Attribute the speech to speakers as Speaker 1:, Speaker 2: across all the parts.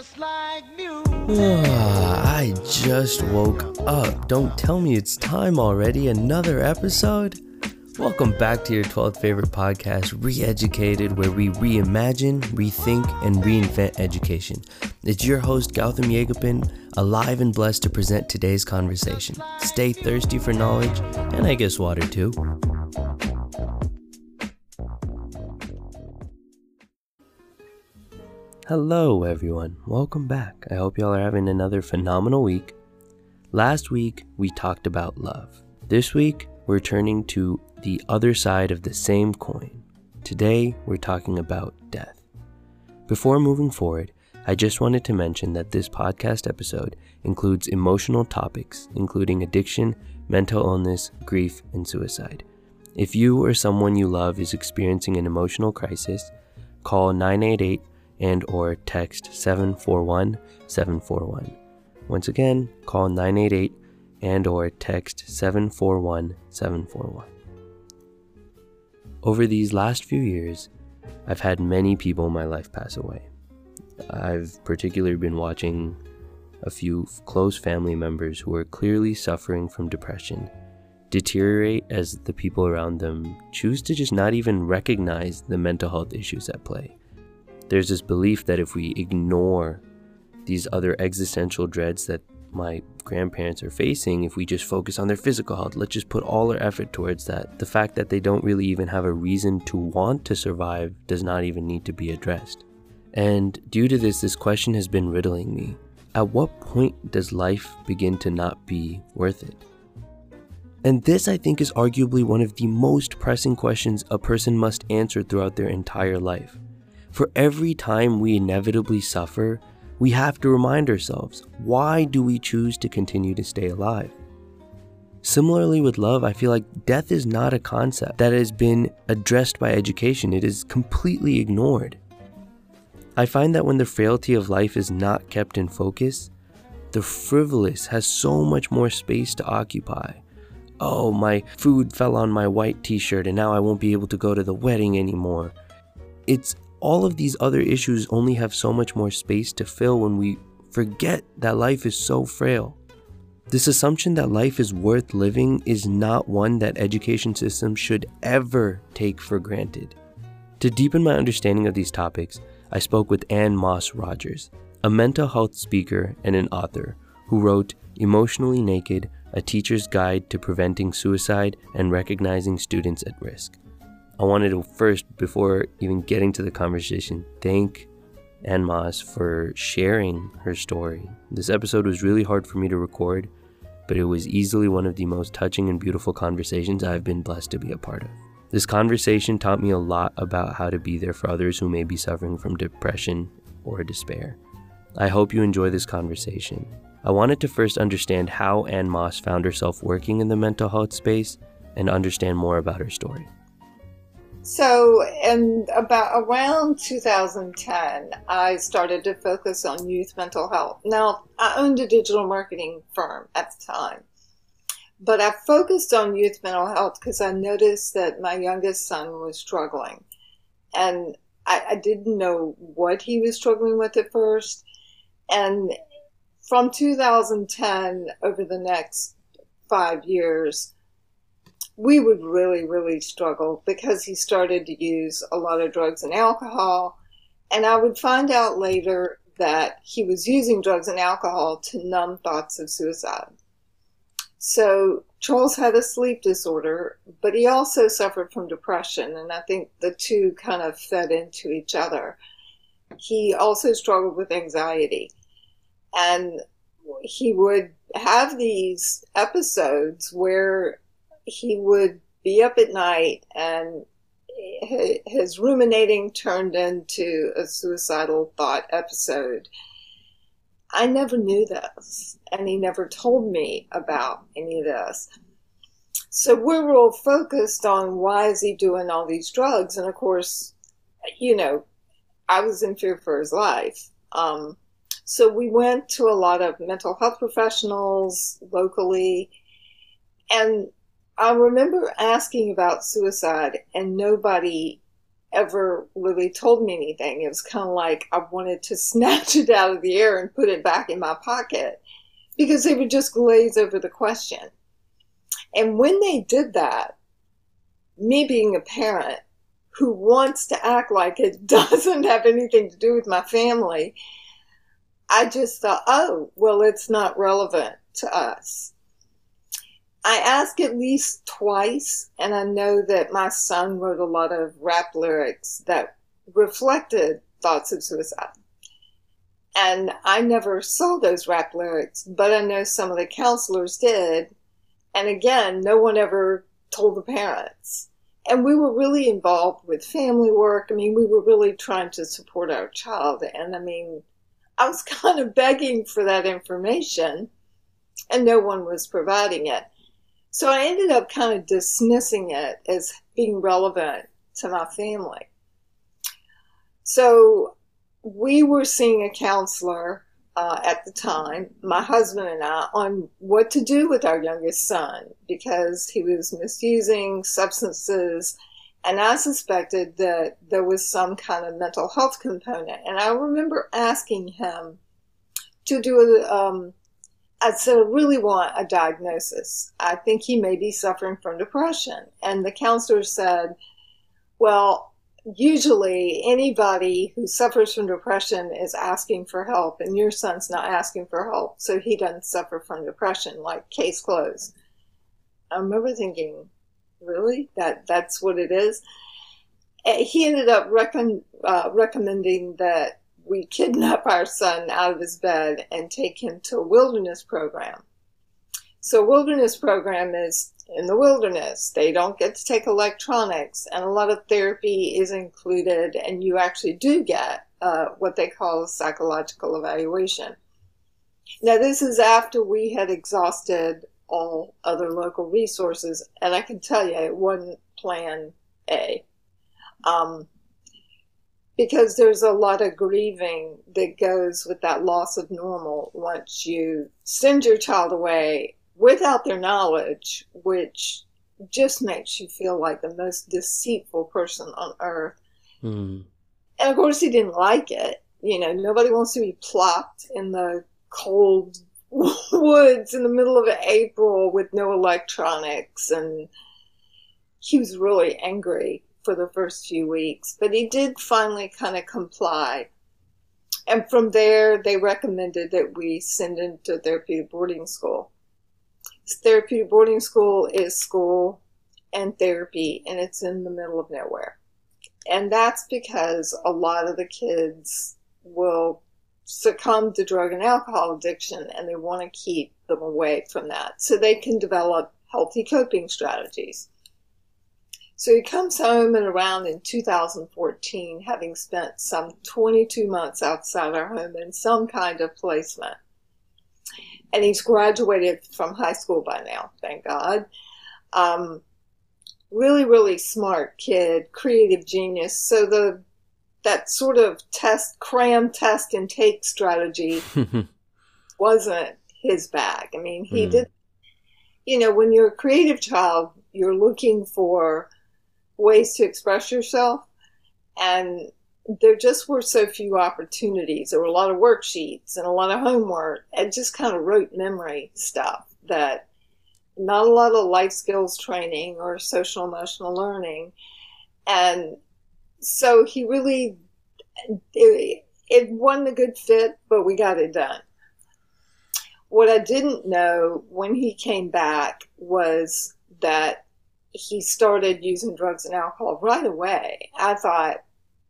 Speaker 1: just like
Speaker 2: I just woke up. Don't tell me it's time already. Another episode? Welcome back to your 12th favorite podcast, Reeducated, where we reimagine, rethink, and reinvent education. It's your host, Gautam Yegapin, alive and blessed to present today's conversation. Stay thirsty for knowledge, and I guess water too. Hello, everyone. Welcome back. I hope y'all are having another phenomenal week. Last week, we talked about love. This week, we're turning to the other side of the same coin. Today, we're talking about death. Before moving forward, I just wanted to mention that this podcast episode includes emotional topics, including addiction, mental illness, grief, and suicide. If you or someone you love is experiencing an emotional crisis, call 988 and or text 741 741. Once again, call 988 and or text 741 741. Over these last few years, I've had many people in my life pass away. I've particularly been watching a few close family members who are clearly suffering from depression deteriorate as the people around them choose to just not even recognize the mental health issues at play there's this belief that if we ignore these other existential dreads that my grandparents are facing, if we just focus on their physical health, let's just put all our effort towards that. The fact that they don't really even have a reason to want to survive does not even need to be addressed. And due to this, this question has been riddling me. At what point does life begin to not be worth it? And this, I think, is arguably one of the most pressing questions a person must answer throughout their entire life. For every time we inevitably suffer, we have to remind ourselves why do we choose to continue to stay alive? Similarly with love, I feel like death is not a concept that has been addressed by education, it is completely ignored. I find that when the frailty of life is not kept in focus, the frivolous has so much more space to occupy. Oh, my food fell on my white t shirt and now I won't be able to go to the wedding anymore. It's all of these other issues only have so much more space to fill when we forget that life is so frail. This assumption that life is worth living is not one that education systems should ever take for granted. To deepen my understanding of these topics, I spoke with Anne Moss Rogers, a mental health speaker and an author who wrote Emotionally Naked A Teacher's Guide to Preventing Suicide and Recognizing Students at Risk. I wanted to first, before even getting to the conversation, thank Anne Moss for sharing her story. This episode was really hard for me to record, but it was easily one of the most touching and beautiful conversations I've been blessed to be a part of. This conversation taught me a lot about how to be there for others who may be suffering from depression or despair. I hope you enjoy this conversation. I wanted to first understand how Anne Moss found herself working in the mental health space and understand more about her story.
Speaker 3: So, in about around 2010, I started to focus on youth mental health. Now, I owned a digital marketing firm at the time, but I focused on youth mental health because I noticed that my youngest son was struggling. And I, I didn't know what he was struggling with at first. And from 2010 over the next five years, we would really, really struggle because he started to use a lot of drugs and alcohol. And I would find out later that he was using drugs and alcohol to numb thoughts of suicide. So Charles had a sleep disorder, but he also suffered from depression. And I think the two kind of fed into each other. He also struggled with anxiety. And he would have these episodes where he would be up at night and his ruminating turned into a suicidal thought episode. I never knew this, and he never told me about any of this. So we're all focused on why is he doing all these drugs, and of course, you know, I was in fear for his life. Um, so we went to a lot of mental health professionals locally, and I remember asking about suicide, and nobody ever really told me anything. It was kind of like I wanted to snatch it out of the air and put it back in my pocket because they would just glaze over the question. And when they did that, me being a parent who wants to act like it doesn't have anything to do with my family, I just thought, oh, well, it's not relevant to us. I asked at least twice, and I know that my son wrote a lot of rap lyrics that reflected thoughts of suicide. And I never saw those rap lyrics, but I know some of the counselors did. And again, no one ever told the parents. And we were really involved with family work. I mean, we were really trying to support our child. And I mean, I was kind of begging for that information, and no one was providing it. So I ended up kind of dismissing it as being relevant to my family. So we were seeing a counselor uh, at the time, my husband and I, on what to do with our youngest son because he was misusing substances. And I suspected that there was some kind of mental health component. And I remember asking him to do a, um, I I really want a diagnosis. I think he may be suffering from depression. And the counselor said, Well, usually anybody who suffers from depression is asking for help, and your son's not asking for help, so he doesn't suffer from depression, like case closed. I remember thinking, Really? That That's what it is? Eh, he ended up recon, uh, recommending that we kidnap our son out of his bed and take him to a wilderness program. So, wilderness program is in the wilderness. They don't get to take electronics, and a lot of therapy is included, and you actually do get uh, what they call a psychological evaluation. Now, this is after we had exhausted all other local resources, and I can tell you it wasn't plan A. Um, because there's a lot of grieving that goes with that loss of normal once you send your child away without their knowledge, which just makes you feel like the most deceitful person on earth. Mm. And of course, he didn't like it. You know, nobody wants to be plopped in the cold woods in the middle of April with no electronics. And he was really angry for the first few weeks, but he did finally kind of comply. And from there, they recommended that we send him to therapeutic boarding school. Therapeutic boarding school is school and therapy, and it's in the middle of nowhere. And that's because a lot of the kids will succumb to drug and alcohol addiction and they want to keep them away from that so they can develop healthy coping strategies. So he comes home and around in 2014, having spent some 22 months outside our home in some kind of placement. And he's graduated from high school by now, thank God. Um, really, really smart kid, creative genius. So the that sort of test, cram, test, and take strategy wasn't his bag. I mean, he mm. did. You know, when you're a creative child, you're looking for ways to express yourself. And there just were so few opportunities. There were a lot of worksheets and a lot of homework and just kind of rote memory stuff that not a lot of life skills training or social emotional learning. And so he really, it, it wasn't a good fit, but we got it done. What I didn't know when he came back was that he started using drugs and alcohol right away. I thought,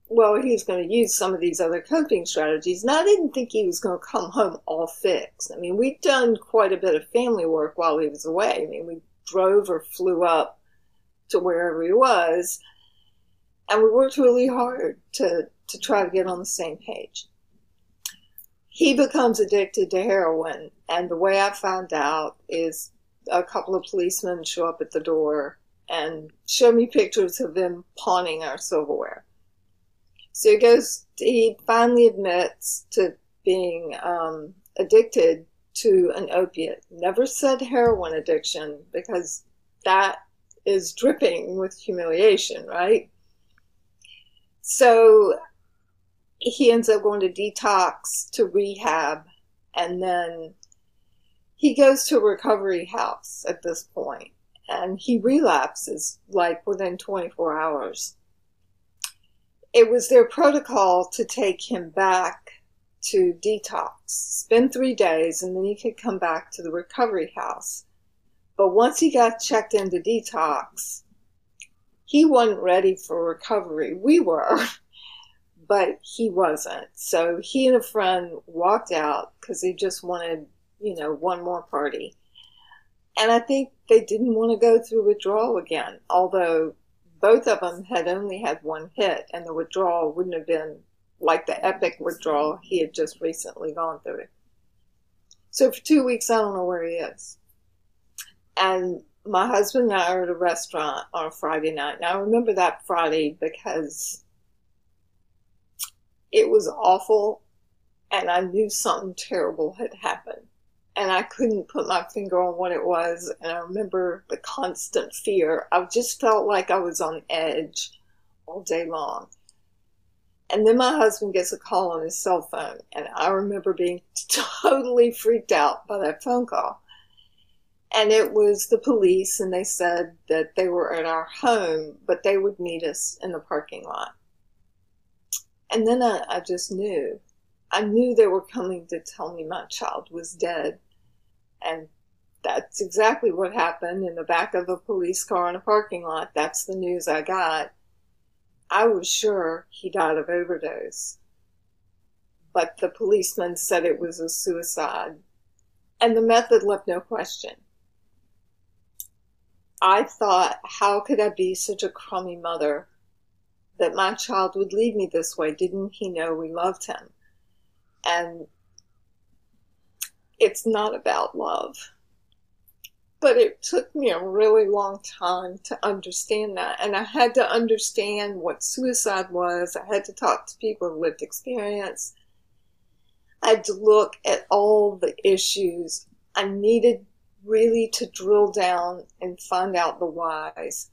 Speaker 3: well, he's going to use some of these other coping strategies. And I didn't think he was going to come home all fixed. I mean, we'd done quite a bit of family work while he was away. I mean, we drove or flew up to wherever he was. And we worked really hard to, to try to get on the same page. He becomes addicted to heroin. And the way I found out is a couple of policemen show up at the door and show me pictures of them pawning our silverware. So he goes, he finally admits to being um, addicted to an opiate. Never said heroin addiction because that is dripping with humiliation, right? So he ends up going to detox to rehab and then he goes to a recovery house at this point and he relapses like within 24 hours. It was their protocol to take him back to detox, spend three days, and then he could come back to the recovery house. But once he got checked into detox, he wasn't ready for recovery. We were. but he wasn't. So he and a friend walked out because they just wanted, you know, one more party. And I think they didn't want to go through withdrawal again, although both of them had only had one hit, and the withdrawal wouldn't have been like the epic withdrawal he had just recently gone through. So for two weeks, I don't know where he is. And my husband and I are at a restaurant on a Friday night. Now I remember that Friday because it was awful and I knew something terrible had happened. I couldn't put my finger on what it was. And I remember the constant fear. I just felt like I was on edge all day long. And then my husband gets a call on his cell phone. And I remember being totally freaked out by that phone call. And it was the police, and they said that they were at our home, but they would meet us in the parking lot. And then I, I just knew. I knew they were coming to tell me my child was dead. And that's exactly what happened in the back of a police car in a parking lot. That's the news I got. I was sure he died of overdose. But the policeman said it was a suicide. And the method left no question. I thought, how could I be such a crummy mother that my child would leave me this way. Didn't he know we loved him? And it's not about love. But it took me a really long time to understand that. And I had to understand what suicide was. I had to talk to people with lived experience. I had to look at all the issues. I needed really to drill down and find out the whys.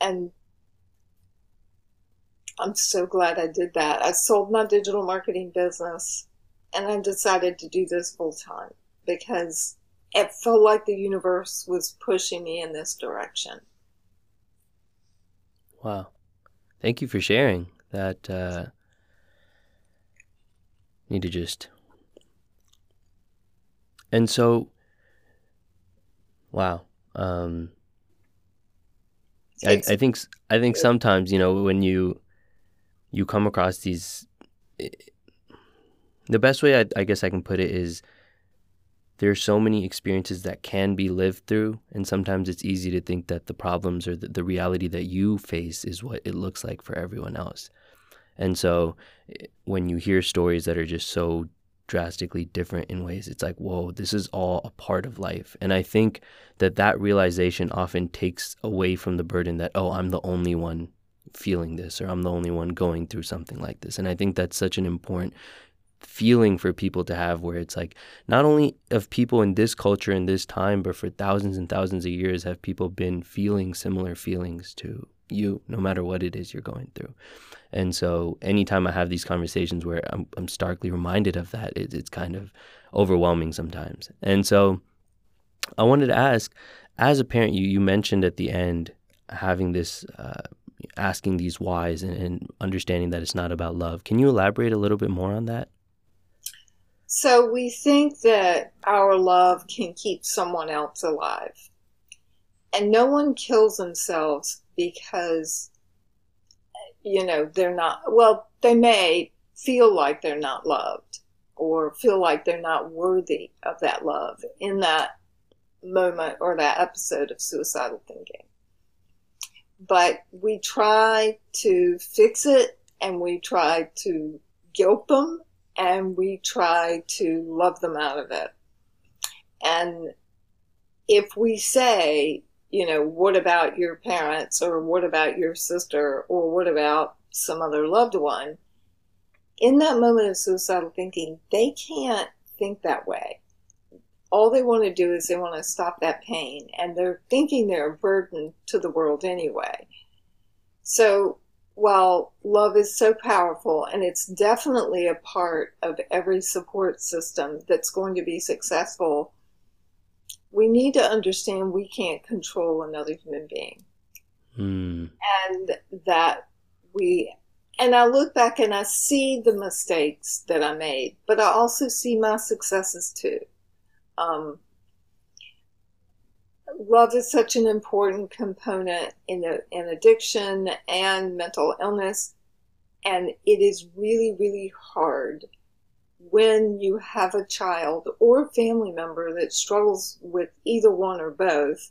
Speaker 3: And I'm so glad I did that. I sold my digital marketing business and I decided to do this full time because it felt like the universe was pushing me in this direction.
Speaker 2: Wow. Thank you for sharing that. Uh, need to just. And so, wow. Um, I, I think I think sometimes you know when you you come across these. The best way I, I guess I can put it is there are so many experiences that can be lived through, and sometimes it's easy to think that the problems or the, the reality that you face is what it looks like for everyone else. And so eh, when you hear stories that are just so drastically different in ways, it's like, whoa, this is all a part of life. And I think that that realization often takes away from the burden that, oh, I'm the only one feeling this or I'm the only one going through something like this. And I think that's such an important feeling for people to have where it's like not only of people in this culture in this time but for thousands and thousands of years have people been feeling similar feelings to you no matter what it is you're going through and so anytime i have these conversations where i'm, I'm starkly reminded of that it, it's kind of overwhelming sometimes and so i wanted to ask as a parent you, you mentioned at the end having this uh, asking these whys and, and understanding that it's not about love. Can you elaborate a little bit more on that?
Speaker 3: So we think that our love can keep someone else alive. And no one kills themselves because, you know, they're not, well, they may feel like they're not loved or feel like they're not worthy of that love in that moment or that episode of suicidal thinking but we try to fix it and we try to guilt them and we try to love them out of it. And if we say, you know, what about your parents or what about your sister or what about some other loved one? In that moment of suicidal thinking, they can't think that way all they want to do is they want to stop that pain and they're thinking they're a burden to the world anyway. So while love is so powerful and it's definitely a part of every support system that's going to be successful, we need to understand we can't control another human being.
Speaker 2: Mm.
Speaker 3: And that we, and I look back and I see the mistakes that I made, but I also see my successes too. Um, love is such an important component in, a, in addiction and mental illness. And it is really, really hard when you have a child or a family member that struggles with either one or both,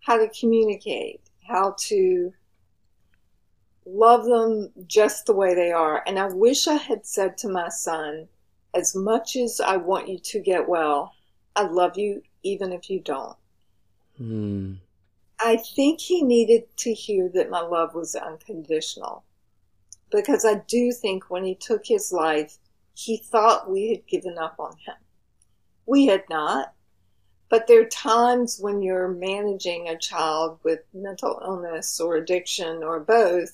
Speaker 3: how to communicate, how to love them just the way they are. And I wish I had said to my son, as much as I want you to get well, I love you even if you don't.
Speaker 2: Mm.
Speaker 3: I think he needed to hear that my love was unconditional. Because I do think when he took his life, he thought we had given up on him. We had not. But there are times when you're managing a child with mental illness or addiction or both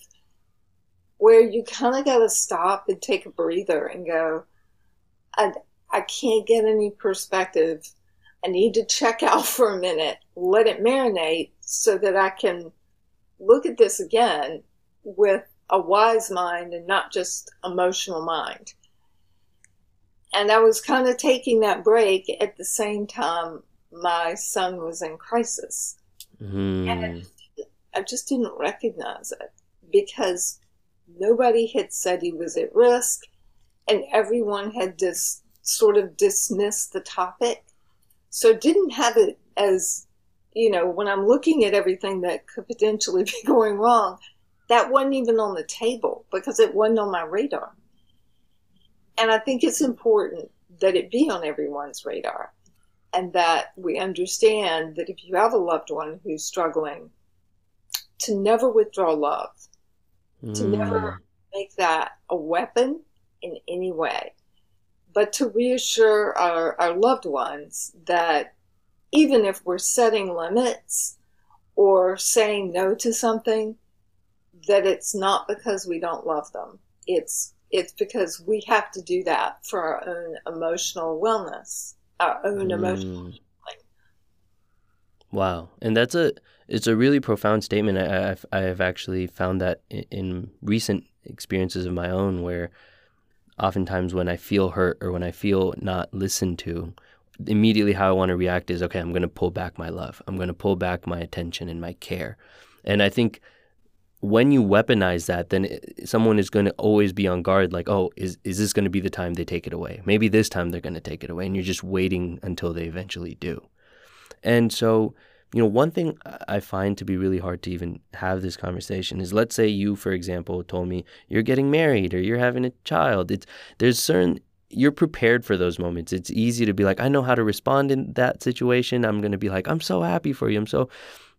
Speaker 3: where you kind of got to stop and take a breather and go, I, I can't get any perspective I need to check out for a minute, let it marinate so that I can look at this again with a wise mind and not just emotional mind. And I was kind of taking that break at the same time my son was in crisis.
Speaker 2: Mm.
Speaker 3: And I just, I just didn't recognize it because nobody had said he was at risk and everyone had just sort of dismissed the topic so didn't have it as, you know, when I'm looking at everything that could potentially be going wrong, that wasn't even on the table because it wasn't on my radar. And I think it's important that it be on everyone's radar and that we understand that if you have a loved one who's struggling, to never withdraw love, mm. to never make that a weapon in any way but to reassure our, our loved ones that even if we're setting limits or saying no to something, that it's not because we don't love them. It's it's because we have to do that for our own emotional wellness, our own mm. emotional.
Speaker 2: Wow, and that's a it's a really profound statement. I, I've I've actually found that in, in recent experiences of my own where oftentimes when I feel hurt or when I feel not listened to, immediately how I want to react is okay, I'm going to pull back my love. I'm going to pull back my attention and my care. And I think when you weaponize that, then someone is going to always be on guard like, oh, is, is this going to be the time they take it away? Maybe this time they're going to take it away. And you're just waiting until they eventually do. And so, you know, one thing I find to be really hard to even have this conversation is let's say you, for example, told me you're getting married or you're having a child. It's there's certain you're prepared for those moments. It's easy to be like, I know how to respond in that situation. I'm going to be like, I'm so happy for you. I'm so,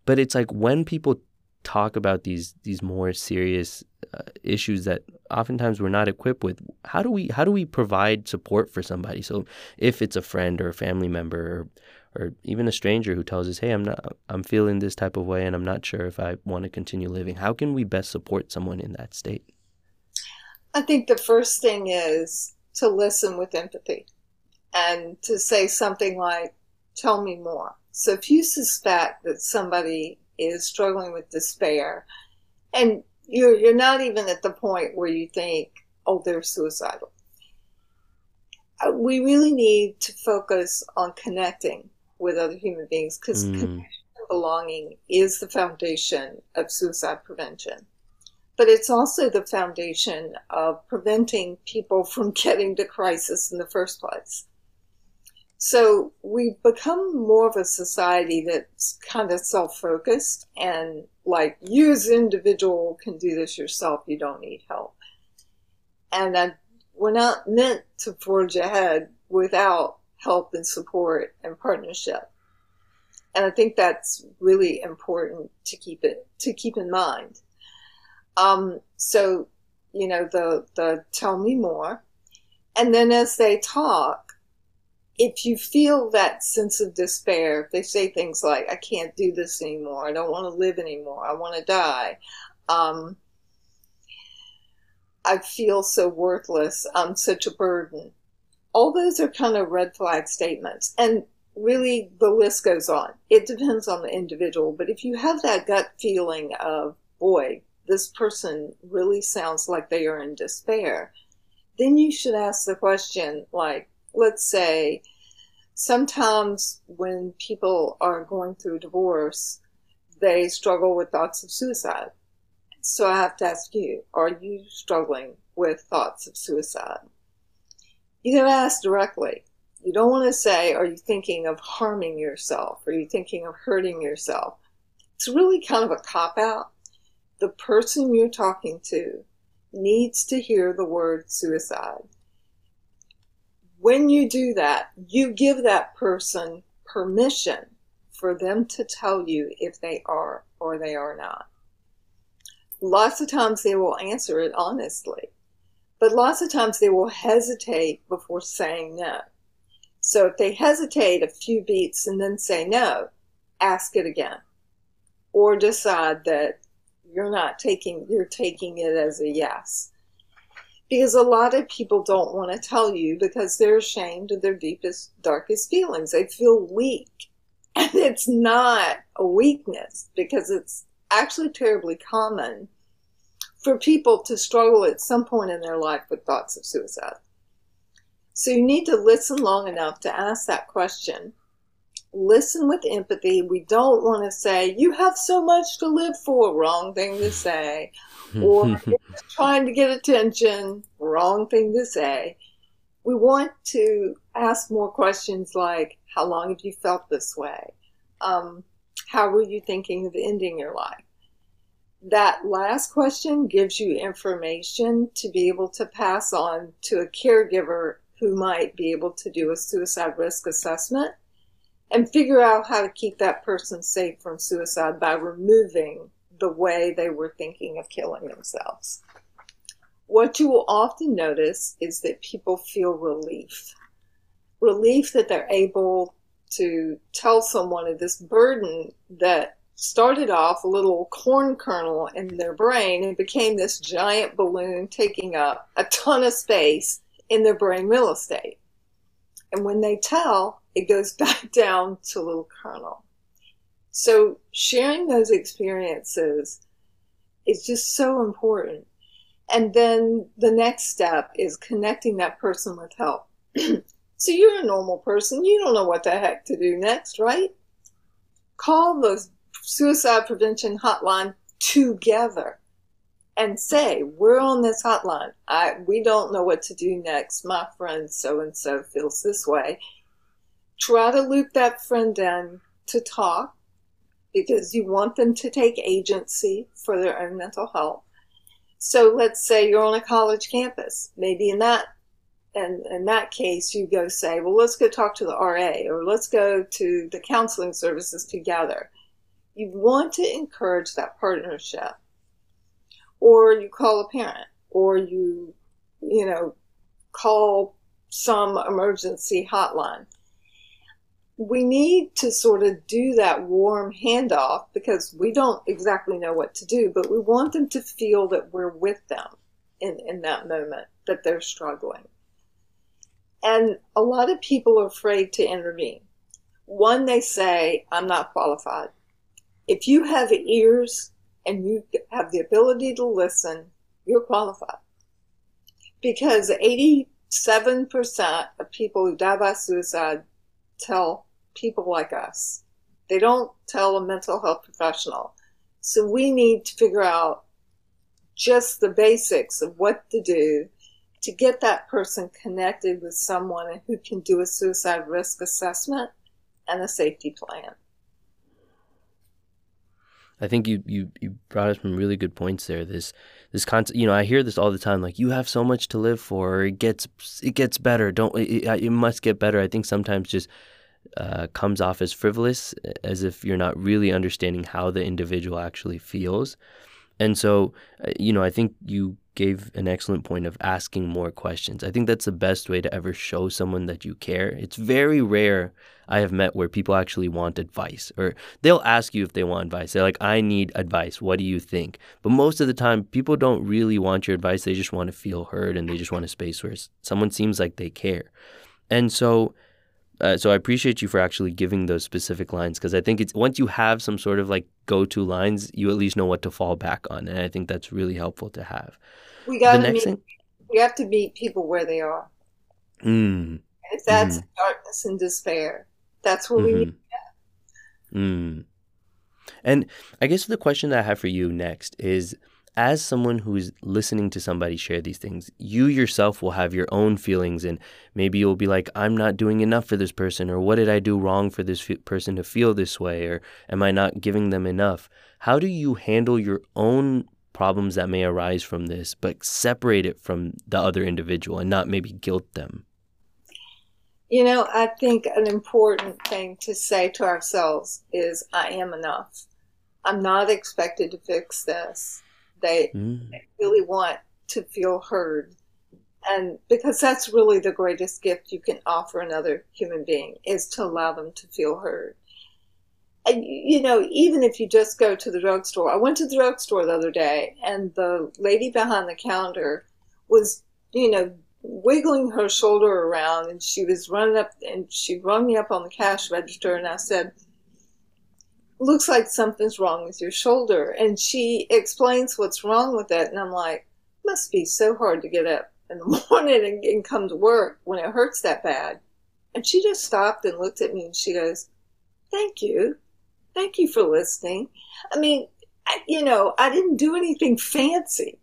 Speaker 2: but it's like when people talk about these these more serious uh, issues that oftentimes we're not equipped with how do we how do we provide support for somebody so if it's a friend or a family member or or even a stranger who tells us, "Hey, I'm not I'm feeling this type of way and I'm not sure if I want to continue living." How can we best support someone in that state?
Speaker 3: I think the first thing is to listen with empathy and to say something like, "Tell me more." So if you suspect that somebody is struggling with despair and you're you're not even at the point where you think, "Oh, they're suicidal." Uh, we really need to focus on connecting with other human beings because mm. connection and belonging is the foundation of suicide prevention. But it's also the foundation of preventing people from getting to crisis in the first place. So we've become more of a society that's kind of self-focused and like you as an individual can do this yourself. You don't need help. And uh, we're not meant to forge ahead without help and support and partnership. And I think that's really important to keep it to keep in mind. Um, so, you know, the the tell me more, and then as they talk, if you feel that sense of despair, if they say things like, "I can't do this anymore. I don't want to live anymore. I want to die," um, I feel so worthless. I'm such a burden. All those are kind of red flag statements. And really, the list goes on. It depends on the individual. But if you have that gut feeling of, boy, this person really sounds like they are in despair, then you should ask the question like, let's say, sometimes when people are going through divorce, they struggle with thoughts of suicide. So I have to ask you, are you struggling with thoughts of suicide? You gotta ask directly. You don't want to say, are you thinking of harming yourself? Are you thinking of hurting yourself? It's really kind of a cop out. The person you're talking to needs to hear the word suicide. When you do that, you give that person permission for them to tell you if they are or they are not. Lots of times they will answer it honestly, but lots of times they will hesitate before saying no. So if they hesitate a few beats and then say no, ask it again. Or decide that you're not taking, you're taking it as a yes. Because a lot of people don't want to tell you because they're ashamed of their deepest, darkest feelings. They feel weak. And it's not a weakness because it's actually terribly common for people to struggle at some point in their life with thoughts of suicide. So you need to listen long enough to ask that question. Listen with empathy. We don't want to say, you have so much to live for, wrong thing to say. Or trying to get attention, wrong thing to say. We want to ask more questions like, how long have you felt this way? Um, how were you thinking of ending your life? That last question gives you information to be able to pass on to a caregiver who might be able to do a suicide risk assessment and figure out how to keep that person safe from suicide by removing the way they were thinking of killing themselves. What you will often notice is that people feel relief. Relief that they're able to tell someone of this burden that started off a little corn kernel in their brain and became this giant balloon taking up a ton of space in their brain real estate. And when they tell, it goes back down to little kernel. So sharing those experiences is just so important. And then the next step is connecting that person with help. so you're a normal person. You don't know what the heck to do next, right? Call the suicide prevention hotline together and say, we're on this hotline. I, we don't know what to do next. My friend so and so feels this way. Try to loop that friend in to talk because you want them to take agency for their own mental health. So let's say you're on a college campus. Maybe in that and in that case you go say, well, let's go talk to the RA or let's go to the counseling services together. You want to encourage that partnership or you call a parent, or you, you know, call some emergency hotline. We need to sort of do that warm handoff because we don't exactly know what to do, but we want them to feel that we're with them in, in that moment, that they're struggling. And a lot of people are afraid to intervene. One, they say, I'm not qualified. If you have ears and you have the ability to listen, you're qualified. Because 87% of people who die by suicide tell people like us. They don't tell a mental health professional. So we need to figure out just the basics of what to do to get that person connected with someone who can do a suicide risk assessment and a safety plan.
Speaker 2: I think you, you, you brought up some really good points there. This this concept, you know, I hear this all the time. Like you have so much to live for. it gets it gets better. Don't it, it must get better. I think sometimes just uh, comes off as frivolous, as if you're not really understanding how the individual actually feels. And so, uh, you know, I think you gave an excellent point of asking more questions. I think that's the best way to ever show someone that you care. It's very rare I have met where people actually want advice or they'll ask you if they want advice. They're like, I need advice. What do you think? But most of the time, people don't really want your advice. They just want to feel heard and they just want a space where someone seems like they care. And so, uh, so I appreciate you for actually giving those specific lines because I think it's once you have some sort of like go-to lines, you at least know what to fall back on, and I think that's really helpful to have.
Speaker 3: We got to meet. Thing? We have to meet people where they are.
Speaker 2: Mm.
Speaker 3: If that's mm-hmm. darkness and despair, that's what mm-hmm. we need.
Speaker 2: Mm. And I guess the question that I have for you next is as someone who's listening to somebody share these things, you yourself will have your own feelings, and maybe you'll be like, I'm not doing enough for this person, or what did I do wrong for this f- person to feel this way, or am I not giving them enough? How do you handle your own problems that may arise from this, but separate it from the other individual and not maybe guilt them?
Speaker 3: You know, I think an important thing to say to ourselves is, I am enough. I'm not expected to fix this. They, mm. really want to feel heard. And because that's really the greatest gift you can offer another human being is to allow them to feel heard. And, you know, even if you just go to the drugstore, I went to the drugstore the other day and the lady behind the counter was, you know, wiggling her shoulder around and she was running up and she rung me up on the cash register and I said, looks like something's wrong with your shoulder. And she explains what's wrong with it. And I'm like, must be so hard to get up in the morning and, and come to work when it hurts that bad. And she just stopped and looked at me and she goes, thank you. Thank you for listening. I mean, I, you know, I didn't do anything fancy.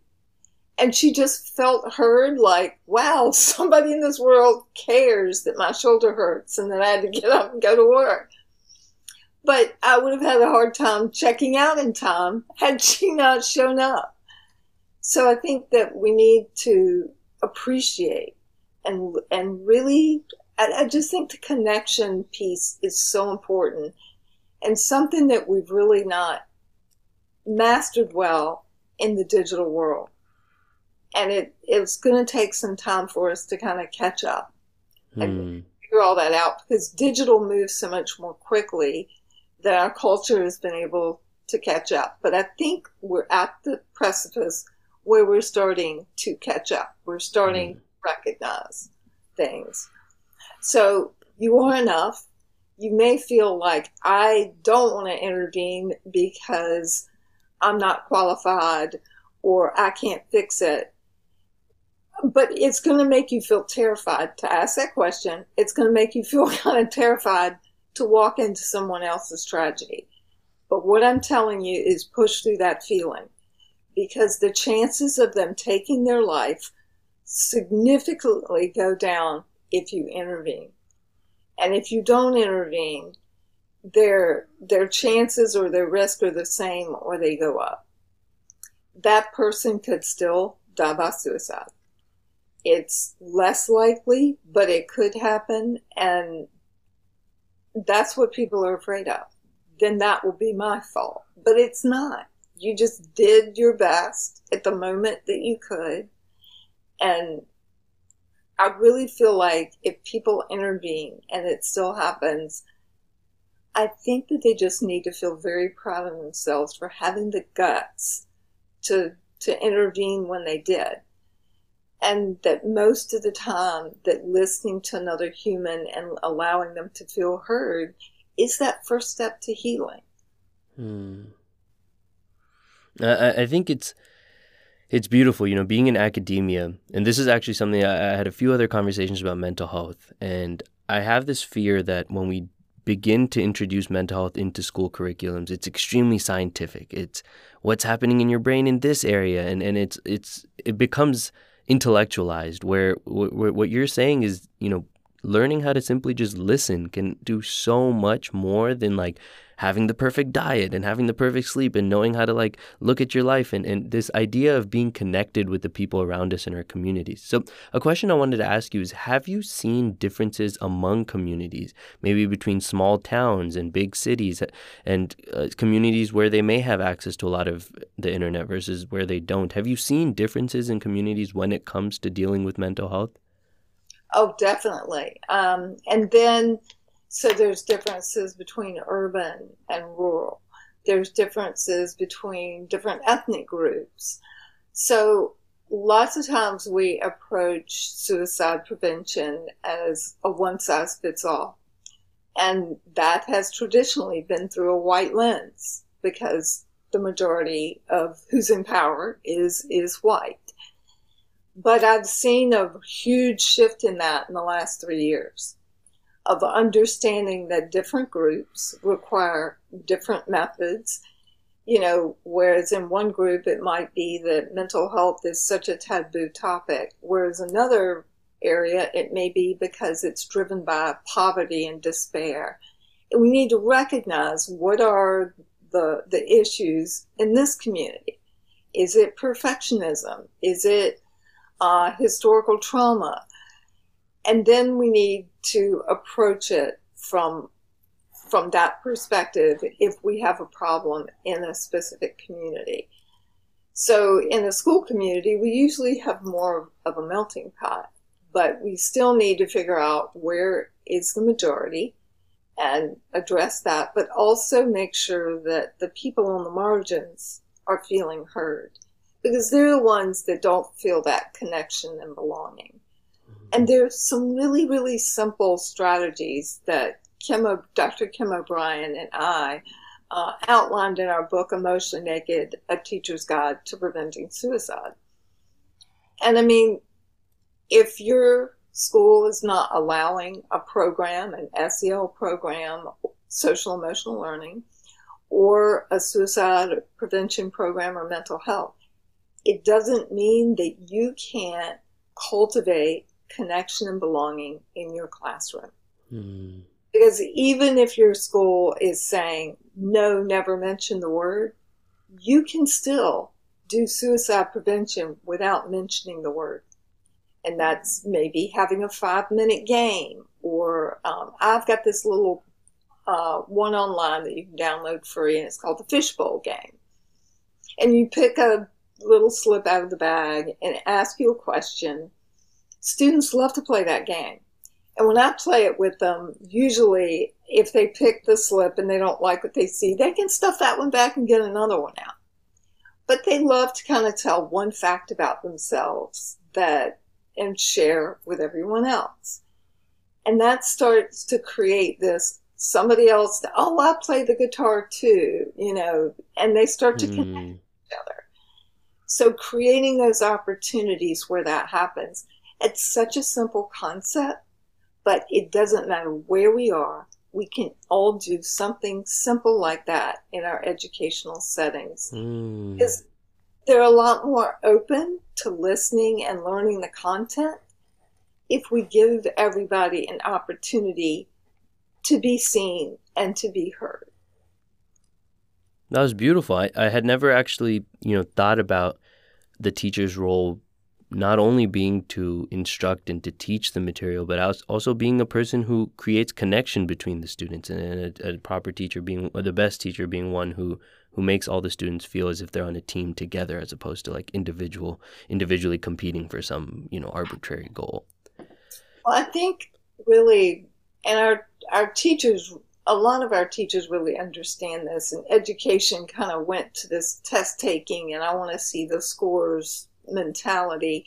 Speaker 3: And she just felt heard like, wow, somebody in this world cares that my shoulder hurts and that I had to get up and go to work. But I would have had a hard time checking out in time had she not shown up. So I think that we need to appreciate and and really I, I just think the connection piece is so important and something that we've really not mastered well in the digital world. And it, it's going to take some time for us to kind of catch up and hmm. figure all that out because digital moves so much more quickly that our culture has been able to catch up. But I think we're at the precipice where we're starting to catch up. We're starting mm. to recognize things. So you are enough. You may feel like I don't want to intervene because I'm not qualified or I can't fix it. But it's going to make you feel terrified to ask that question. It's going to make you feel kind of terrified to walk into someone else's tragedy. But what I'm telling you is push through that feeling because the chances of them taking their life significantly go down if you intervene. And if you don't intervene, their their chances or their risk are the same or they go up. That person could still die by suicide. It's less likely, but it could happen and that's what people are afraid of, then that will be my fault. But it's not. You just did your best at the moment that you could. And I really feel like if people intervene and it still happens, I think that they just need to feel very proud of themselves for having the guts to to intervene when they did and that most of the time that listening to another human and allowing them to feel heard is that first step to healing
Speaker 2: hmm. I, I think it's it's beautiful you know being in academia and this is actually something I, I had a few other conversations about mental health and i have this fear that when we begin to introduce mental health into school curriculums it's extremely scientific it's what's happening in your brain in this area and, and it's it's it becomes intellectualized where, what you're saying is you know learning how to simply just listen can do so much more than like having the perfect diet and having the perfect sleep and knowing how to like look at your life and, and this idea of being connected with the people around us in our communities. So a question I wanted to ask you is have you seen differences among communities, maybe between small towns and big cities and uh, communities where they may have access to a lot of the internet versus where they don't? Have you seen differences in communities when it comes to dealing with mental health?
Speaker 3: Oh, definitely. Um, and then, so there's differences between urban and rural. There's differences between different ethnic groups. So lots of times we approach suicide prevention as a one size fits all. And that has traditionally been through a white lens because the majority of who's in power is, is white. But I've seen a huge shift in that in the last three years of understanding that different groups require different methods. You know, whereas in one group it might be that mental health is such a taboo topic, whereas another area it may be because it's driven by poverty and despair. And we need to recognize what are the, the issues in this community. Is it perfectionism? Is it uh, historical trauma. And then we need to approach it from from that perspective if we have a problem in a specific community. So in a school community, we usually have more of a melting pot, but we still need to figure out where is the majority and address that, but also make sure that the people on the margins are feeling heard because they're the ones that don't feel that connection and belonging. And there's some really, really simple strategies that Kim Dr. Kim O'Brien and I uh, outlined in our book, Emotionally Naked A Teacher's Guide to Preventing Suicide. And I mean, if your school is not allowing a program, an SEL program, social emotional learning, or a suicide prevention program or mental health, it doesn't mean that you can't cultivate connection and belonging in your classroom. Mm. Because even if your school is saying, no, never mention the word, you can still do suicide prevention without mentioning the word. And that's maybe having a five minute game, or um, I've got this little uh, one online that you can download free, and it's called the Fishbowl Game. And you pick a little slip out of the bag and ask you a question. Students love to play that game. And when I play it with them, usually if they pick the slip and they don't like what they see, they can stuff that one back and get another one out. But they love to kind of tell one fact about themselves that and share with everyone else. And that starts to create this somebody else, oh, I play the guitar too, you know, and they start to mm. connect each other. So creating those opportunities where that happens, it's such a simple concept, but it doesn't matter where we are. We can all do something simple like that in our educational settings. Mm. Because they're a lot more open to listening and learning the content if we give everybody an opportunity to be seen and to be heard.
Speaker 2: That was beautiful. I, I had never actually, you know, thought about the teacher's role not only being to instruct and to teach the material, but also being a person who creates connection between the students, and a, a, proper teacher being the best teacher being one who who makes all the students feel as if they're on a team together, as opposed to like individual individually competing for some you know arbitrary goal.
Speaker 3: Well, I think really, and our our teachers a lot of our teachers really understand this, and education kind of went to this test taking, and I want to see the scores mentality.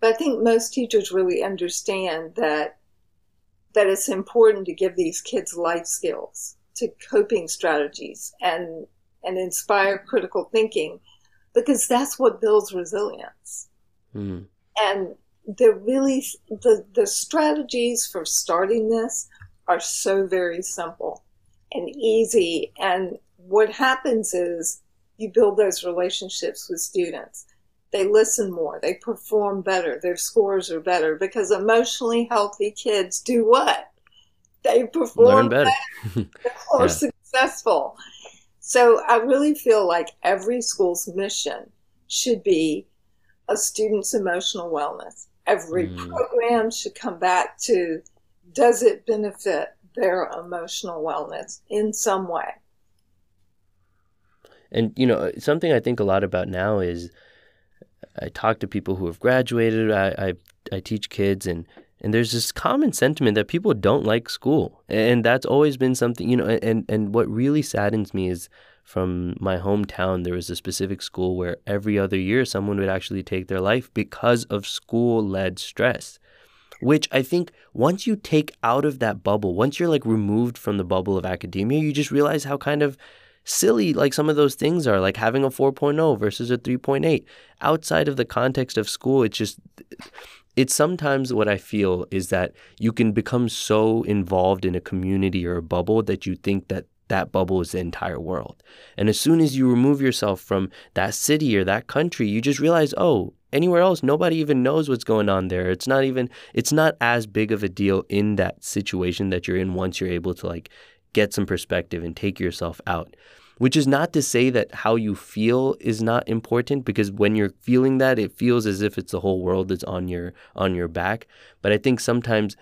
Speaker 3: But I think most teachers really understand that that it's important to give these kids life skills, to coping strategies, and and inspire critical thinking, because that's what builds resilience. Mm. And the really the the strategies for starting this are so very simple and easy. And what happens is you build those relationships with students. They listen more, they perform better, their scores are better because emotionally healthy kids do what? They perform
Speaker 2: Learn better.
Speaker 3: better. They're more yeah. successful. So I really feel like every school's mission should be a student's emotional wellness. Every mm. program should come back to does it benefit their emotional wellness in some way?
Speaker 2: And you know, something I think a lot about now is I talk to people who have graduated. I I, I teach kids, and and there's this common sentiment that people don't like school, and that's always been something you know. And and what really saddens me is from my hometown, there was a specific school where every other year someone would actually take their life because of school led stress. Which I think once you take out of that bubble, once you're like removed from the bubble of academia, you just realize how kind of silly like some of those things are like having a 4.0 versus a 3.8 outside of the context of school it's just it's sometimes what i feel is that you can become so involved in a community or a bubble that you think that that bubble is the entire world. And as soon as you remove yourself from that city or that country you just realize oh anywhere else nobody even knows what's going on there. It's not even it's not as big of a deal in that situation that you're in once you're able to like get some perspective and take yourself out. Which is not to say that how you feel is not important because when you're feeling that it feels as if it's the whole world that's on your on your back. But I think sometimes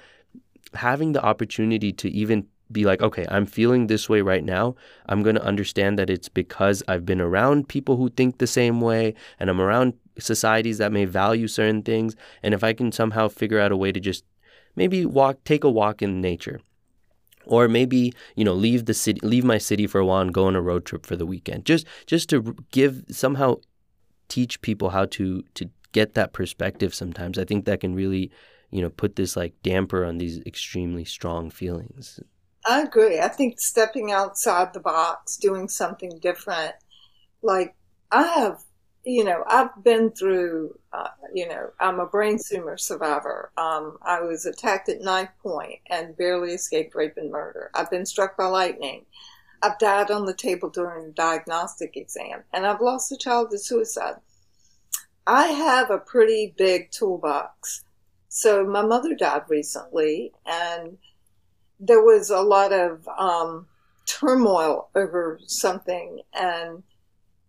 Speaker 2: having the opportunity to even be like, okay, I'm feeling this way right now. I'm going to understand that it's because I've been around people who think the same way and I'm around societies that may value certain things. And if I can somehow figure out a way to just maybe walk, take a walk in nature or maybe you know leave the city leave my city for a while and go on a road trip for the weekend. Just just to give somehow teach people how to to get that perspective sometimes. I think that can really you know put this like damper on these extremely strong feelings.
Speaker 3: I agree. I think stepping outside the box doing something different like i have you know, I've been through, uh, you know, I'm a brain tumor survivor. Um, I was attacked at knife point and barely escaped rape and murder. I've been struck by lightning. I've died on the table during a diagnostic exam, and I've lost a child to suicide. I have a pretty big toolbox. So my mother died recently, and there was a lot of um, turmoil over something, and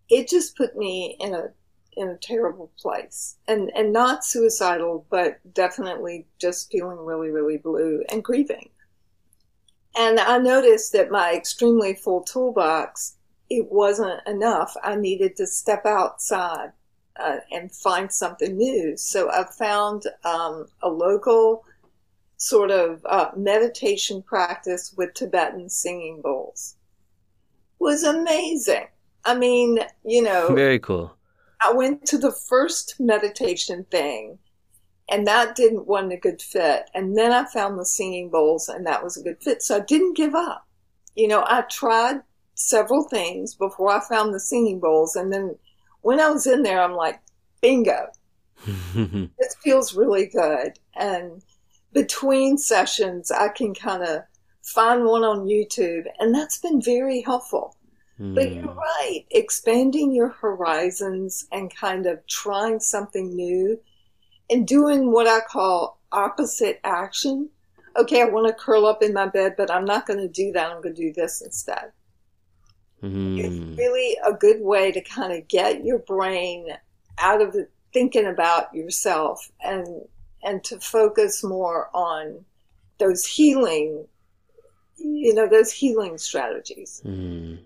Speaker 3: it just put me in a in a terrible place. And and not suicidal but definitely just feeling really really blue and grieving. And i noticed that my extremely full toolbox it wasn't enough. I needed to step outside uh, and find something new. So i found um, a local sort of uh, meditation practice with tibetan singing bowls. It was amazing I mean, you know,
Speaker 2: very cool.
Speaker 3: I went to the first meditation thing, and that didn't want a good fit. And then I found the singing bowls, and that was a good fit. So I didn't give up. You know, I tried several things before I found the singing bowls, and then when I was in there, I'm like, bingo, this feels really good. And between sessions, I can kind of find one on YouTube, and that's been very helpful. But you're hmm. right. Expanding your horizons and kind of trying something new and doing what I call opposite action. Okay, I want to curl up in my bed, but I'm not going to do that. I'm going to do this instead. Mm. It's really a good way to kind of get your brain out of the, thinking about yourself and and to focus more on those healing you know those healing strategies mm.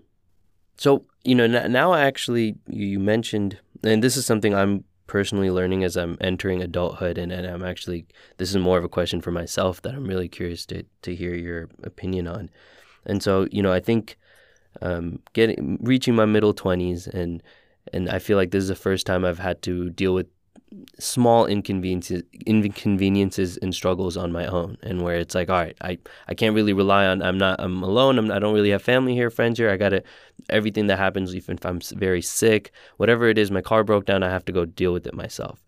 Speaker 2: So, you know, now actually you mentioned, and this is something I'm personally learning as I'm entering adulthood, and, and I'm actually, this is more of a question for myself that I'm really curious to, to hear your opinion on. And so, you know, I think um, getting reaching my middle 20s, and and I feel like this is the first time I've had to deal with small inconveniences inconveniences and struggles on my own and where it's like all right i i can't really rely on i'm not i'm alone I'm, i don't really have family here friends here i gotta everything that happens even if i'm very sick whatever it is my car broke down i have to go deal with it myself.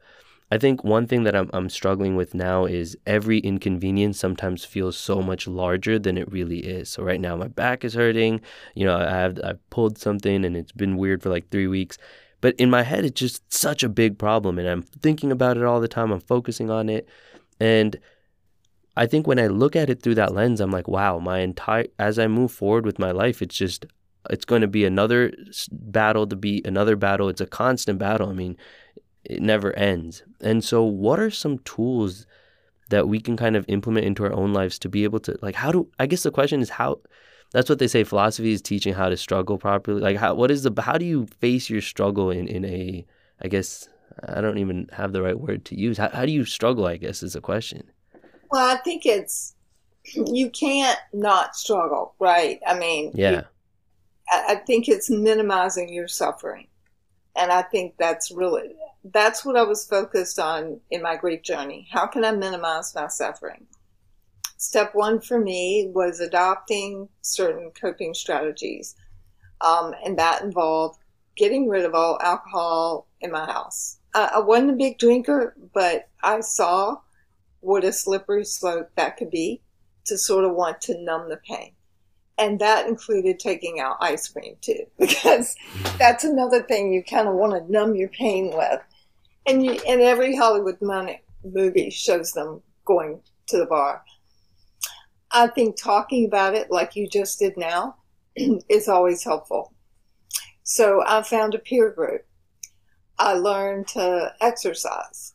Speaker 2: I think one thing that i'm, I'm struggling with now is every inconvenience sometimes feels so much larger than it really is. So right now my back is hurting you know i have i've pulled something and it's been weird for like three weeks But in my head, it's just such a big problem, and I'm thinking about it all the time. I'm focusing on it, and I think when I look at it through that lens, I'm like, wow, my entire as I move forward with my life, it's just it's going to be another battle to beat, another battle. It's a constant battle. I mean, it never ends. And so, what are some tools that we can kind of implement into our own lives to be able to like how do I guess the question is how that's what they say philosophy is teaching how to struggle properly. Like how what is the how do you face your struggle in in a I guess I don't even have the right word to use. How, how do you struggle, I guess is a question.
Speaker 3: Well, I think it's you can't not struggle, right? I mean,
Speaker 2: yeah.
Speaker 3: You, I think it's minimizing your suffering. And I think that's really that's what I was focused on in my grief journey. How can I minimize my suffering? Step one for me was adopting certain coping strategies. Um, and that involved getting rid of all alcohol in my house. Uh, I wasn't a big drinker, but I saw what a slippery slope that could be to sort of want to numb the pain. And that included taking out ice cream too, because that's another thing you kind of want to numb your pain with. And you, and every Hollywood movie shows them going to the bar. I think talking about it like you just did now is always helpful. So I found a peer group. I learned to exercise.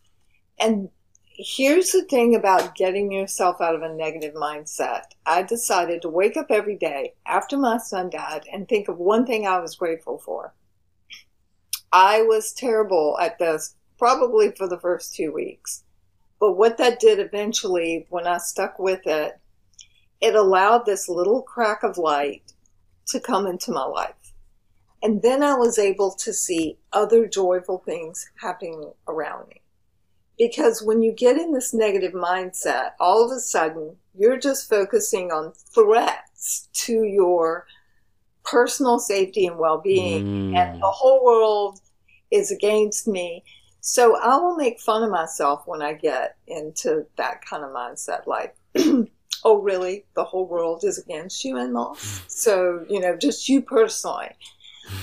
Speaker 3: And here's the thing about getting yourself out of a negative mindset. I decided to wake up every day after my son died and think of one thing I was grateful for. I was terrible at this probably for the first two weeks. But what that did eventually, when I stuck with it, it allowed this little crack of light to come into my life. And then I was able to see other joyful things happening around me. Because when you get in this negative mindset, all of a sudden you're just focusing on threats to your personal safety and well being, mm. and the whole world is against me. So I will make fun of myself when I get into that kind of mindset like, oh, really? The whole world is against you Anne Moss? So, you know, just you personally.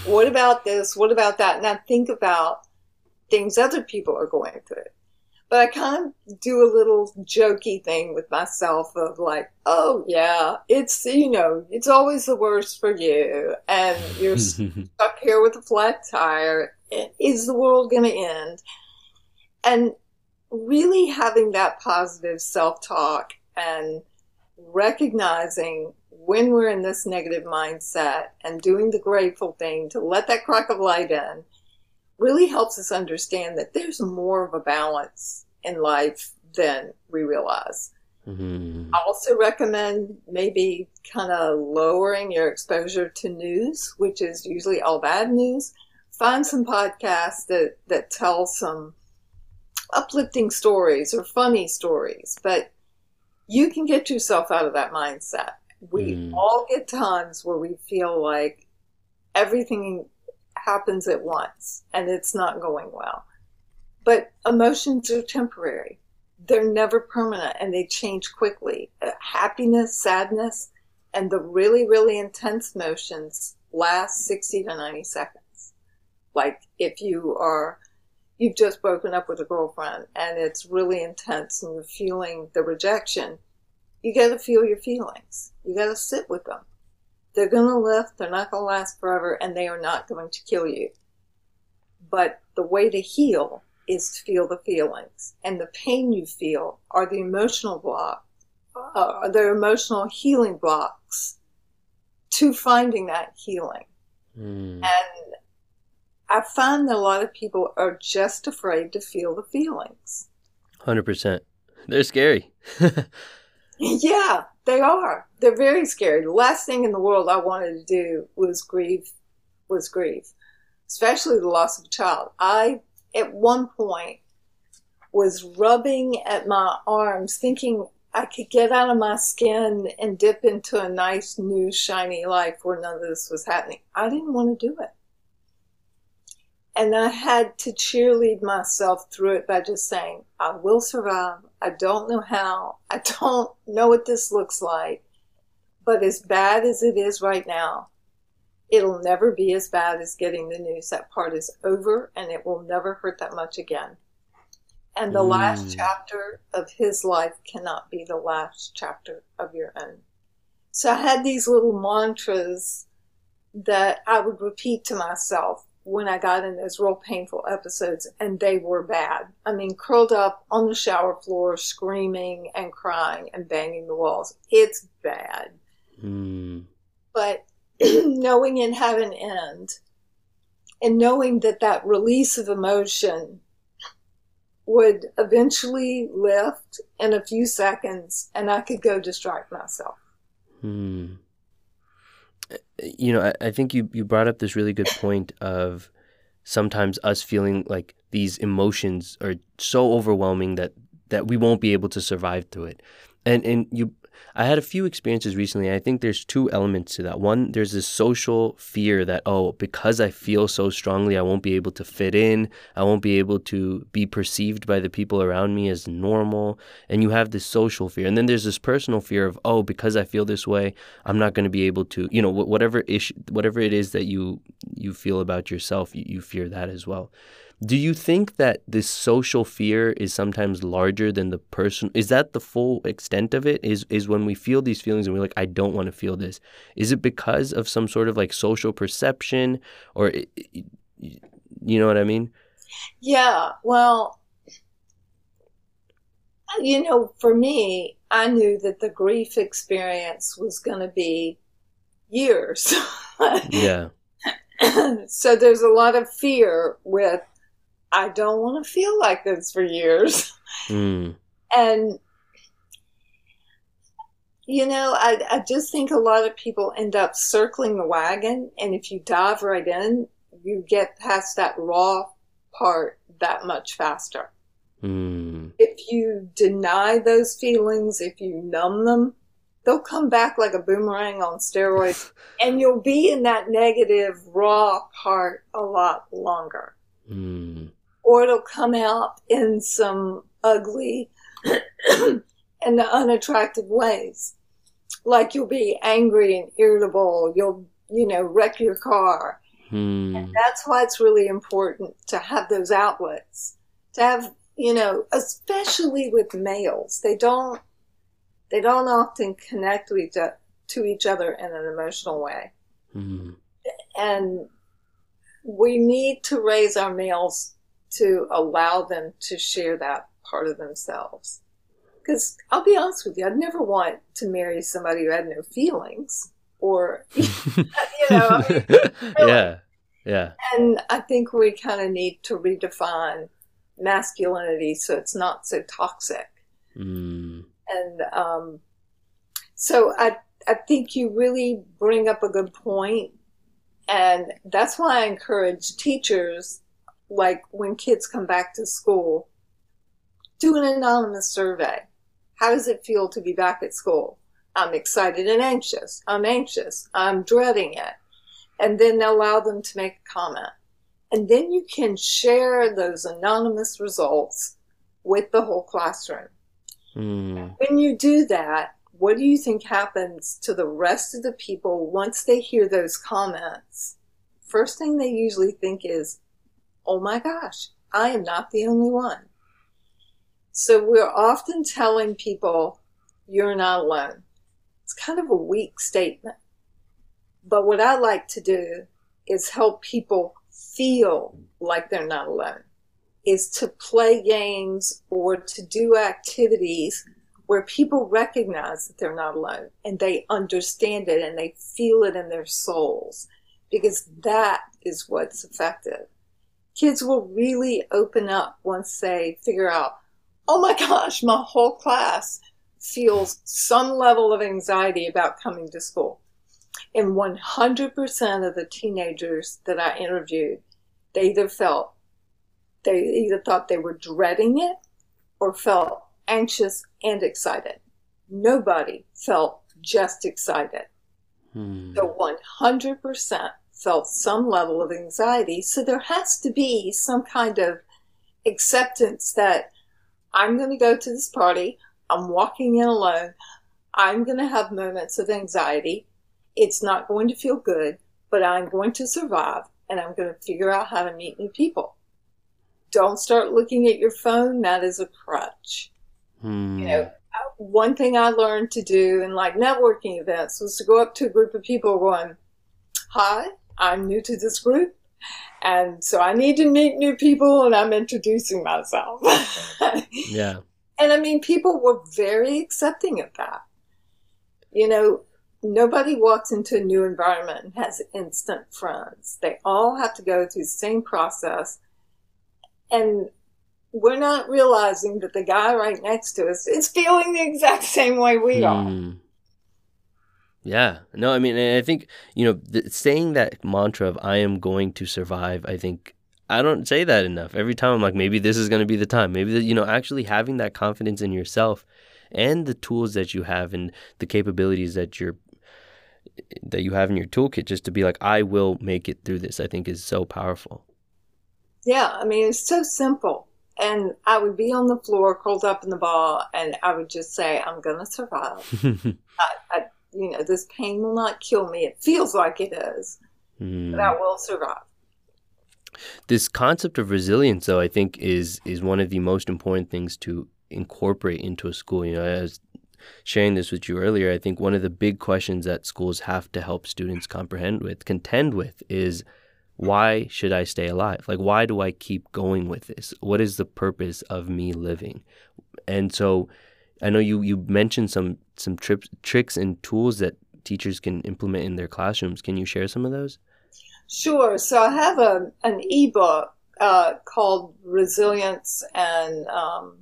Speaker 3: What about this? What about that? And I think about things other people are going through. But I kind of do a little jokey thing with myself of like, oh yeah, it's, you know, it's always the worst for you. And you're stuck here with a flat tire. Is the world going to end? And really having that positive self talk and recognizing when we're in this negative mindset and doing the grateful thing to let that crack of light in really helps us understand that there's more of a balance in life than we realize. Mm-hmm. I also recommend maybe kind of lowering your exposure to news, which is usually all bad news. Find some podcasts that, that tell some uplifting stories or funny stories, but you can get yourself out of that mindset. We mm. all get times where we feel like everything happens at once and it's not going well. But emotions are temporary. They're never permanent and they change quickly. Uh, happiness, sadness, and the really, really intense emotions last 60 to 90 seconds. Like if you are, you've just broken up with a girlfriend and it's really intense and you're feeling the rejection, you got to feel your feelings. You got to sit with them. They're going to lift, they're not going to last forever, and they are not going to kill you. But the way to heal is to feel the feelings. And the pain you feel are the emotional block, uh, the emotional healing blocks to finding that healing. Mm. And I find that a lot of people are just afraid to feel the feelings.
Speaker 2: 100%. They're scary.
Speaker 3: yeah, they are. They're very scary. The last thing in the world I wanted to do was grieve, was grieve, especially the loss of a child. I, at one point, was rubbing at my arms, thinking I could get out of my skin and dip into a nice, new, shiny life where none of this was happening. I didn't want to do it. And I had to cheerlead myself through it by just saying, I will survive. I don't know how. I don't know what this looks like. But as bad as it is right now, It'll never be as bad as getting the news that part is over, and it will never hurt that much again. And the mm. last chapter of his life cannot be the last chapter of your own. So I had these little mantras that I would repeat to myself when I got in those real painful episodes, and they were bad. I mean, curled up on the shower floor, screaming and crying and banging the walls. It's bad. Mm. But knowing it had an end, and knowing that that release of emotion would eventually lift in a few seconds, and I could go distract myself.
Speaker 2: Hmm you know, I, I think you, you brought up this really good point of sometimes us feeling like these emotions are so overwhelming that that we won't be able to survive through it. And and you I had a few experiences recently. I think there's two elements to that. One, there's this social fear that, oh, because I feel so strongly, I won't be able to fit in. I won't be able to be perceived by the people around me as normal. And you have this social fear. And then there's this personal fear of, oh, because I feel this way, I'm not going to be able to, you know, whatever issue, whatever it is that you you feel about yourself, you, you fear that as well. Do you think that this social fear is sometimes larger than the person? Is that the full extent of it? Is is when we feel these feelings and we're like, I don't want to feel this. Is it because of some sort of like social perception, or you know what I mean?
Speaker 3: Yeah. Well, you know, for me, I knew that the grief experience was going to be years.
Speaker 2: yeah.
Speaker 3: so there's a lot of fear with I don't want to feel like this for years. Mm. And, you know, I, I just think a lot of people end up circling the wagon. And if you dive right in, you get past that raw part that much faster. Mm. If you deny those feelings, if you numb them, they'll come back like a boomerang on steroids, and you'll be in that negative, raw part a lot longer. Mm or it'll come out in some ugly and unattractive ways. Like you'll be angry and irritable, you'll, you know, wreck your car. Hmm. And that's why it's really important to have those outlets. To have, you know, especially with males. They don't they don't often connect with each, to each other in an emotional way. Hmm. And we need to raise our males to allow them to share that part of themselves. Because I'll be honest with you, I'd never want to marry somebody who had no feelings or, you know, I mean,
Speaker 2: really. yeah, yeah.
Speaker 3: And I think we kind of need to redefine masculinity so it's not so toxic. Mm. And um, so I, I think you really bring up a good point, and that's why I encourage teachers like when kids come back to school, do an anonymous survey. How does it feel to be back at school? I'm excited and anxious. I'm anxious. I'm dreading it. And then allow them to make a comment. And then you can share those anonymous results with the whole classroom. Mm. When you do that, what do you think happens to the rest of the people once they hear those comments? First thing they usually think is, oh my gosh, I am not the only one. So we're often telling people, you're not alone. It's kind of a weak statement. But what I like to do is help people feel like they're not alone, is to play games or to do activities where people recognize that they're not alone and they understand it and they feel it in their souls because that is what's effective kids will really open up once they figure out, oh my gosh, my whole class feels some level of anxiety about coming to school. And 100% of the teenagers that I interviewed, they either felt, they either thought they were dreading it or felt anxious and excited. Nobody felt just excited. Hmm. So 100% felt some level of anxiety. So there has to be some kind of acceptance that I'm going to go to this party. I'm walking in alone. I'm going to have moments of anxiety. It's not going to feel good, but I'm going to survive and I'm going to figure out how to meet new people. Don't start looking at your phone. That is a crutch.
Speaker 2: Hmm.
Speaker 3: You know, one thing I learned to do in like networking events was to go up to a group of people going, Hi, I'm new to this group. And so I need to meet new people and I'm introducing myself.
Speaker 2: yeah.
Speaker 3: And I mean, people were very accepting of that. You know, nobody walks into a new environment and has instant friends. They all have to go through the same process. And we're not realizing that the guy right next to us is feeling the exact same way we are.
Speaker 2: Hmm. Yeah. No, I mean, and I think, you know, the, saying that mantra of I am going to survive, I think I don't say that enough. Every time I'm like, maybe this is going to be the time. Maybe, the, you know, actually having that confidence in yourself and the tools that you have and the capabilities that you're that you have in your toolkit just to be like I will make it through this I think is so powerful.
Speaker 3: Yeah, I mean it's so simple. And I would be on the floor curled up in the ball and I would just say I'm going to survive. I, I, you know, this pain will not kill me. It feels like it is.
Speaker 2: Mm.
Speaker 3: But I will survive.
Speaker 2: This concept of resilience though I think is is one of the most important things to incorporate into a school. You know, as sharing this with you earlier, I think one of the big questions that schools have to help students comprehend with, contend with, is why should I stay alive? Like, why do I keep going with this? What is the purpose of me living? And so, I know you you mentioned some some trips, tricks and tools that teachers can implement in their classrooms. Can you share some of those?
Speaker 3: Sure. So I have a an ebook uh, called Resilience and um,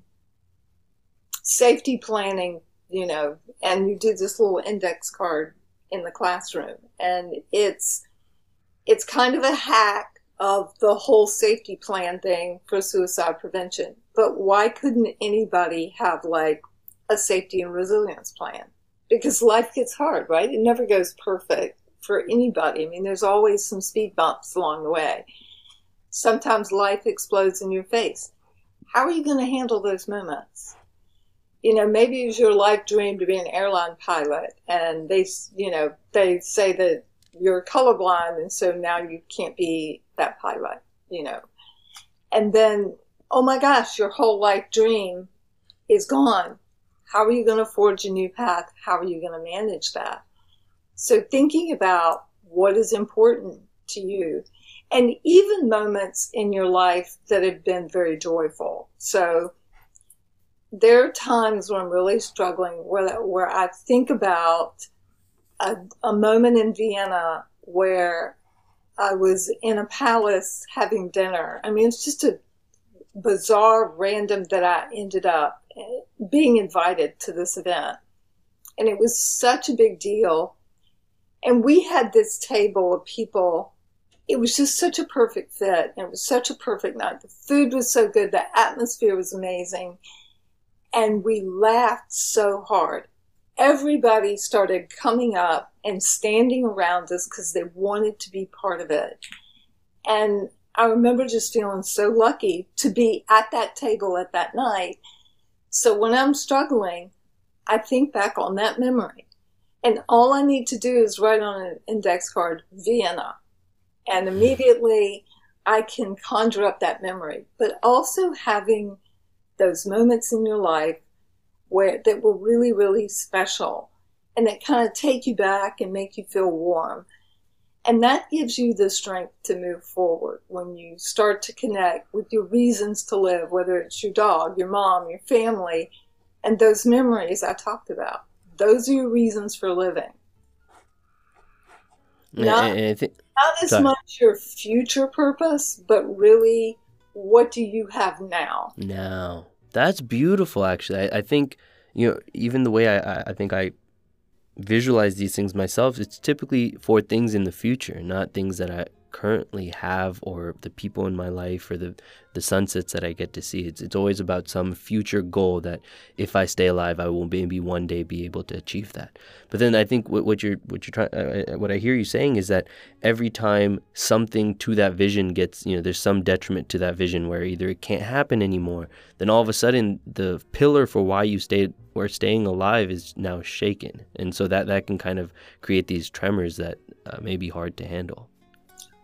Speaker 3: Safety Planning you know, and you do this little index card in the classroom, and it's it's kind of a hack of the whole safety plan thing for suicide prevention. But why couldn't anybody have like a safety and resilience plan? Because life gets hard, right? It never goes perfect for anybody. I mean, there's always some speed bumps along the way. Sometimes life explodes in your face. How are you going to handle those moments? you know, maybe it's your life dream to be an airline pilot, and they, you know, they say that you're colorblind, and so now you can't be that pilot, you know. And then, oh my gosh, your whole life dream is gone. How are you going to forge a new path? How are you going to manage that? So, thinking about what is important to you, and even moments in your life that have been very joyful. So, there are times when I'm really struggling where where I think about a, a moment in Vienna where I was in a palace having dinner. I mean, it's just a bizarre, random that I ended up being invited to this event. And it was such a big deal. And we had this table of people. It was just such a perfect fit. It was such a perfect night. The food was so good. The atmosphere was amazing and we laughed so hard. Everybody started coming up and standing around us because they wanted to be part of it. And I remember just feeling so lucky to be at that table at that night. So when I'm struggling, I think back on that memory. And all I need to do is write on an index card, Vienna. And immediately I can conjure up that memory. But also having those moments in your life where that were really, really special and that kind of take you back and make you feel warm. And that gives you the strength to move forward when you start to connect with your reasons to live, whether it's your dog, your mom, your family, and those memories I talked about. Those are your reasons for living. Not, not as sorry. much your future purpose, but really what do you have now?
Speaker 2: Now. That's beautiful, actually. I, I think, you know, even the way I, I think I visualize these things myself, it's typically for things in the future, not things that I currently have or the people in my life or the the sunsets that I get to see. It's it's always about some future goal that if I stay alive, I will maybe one day be able to achieve that. But then I think what, what you're what you're trying uh, uh, what I hear you saying is that every time something to that vision gets you know there's some detriment to that vision where either it can't happen anymore, then all of a sudden the pillar for why you stayed or staying alive is now shaken, and so that that can kind of create these tremors that uh, may be hard to handle.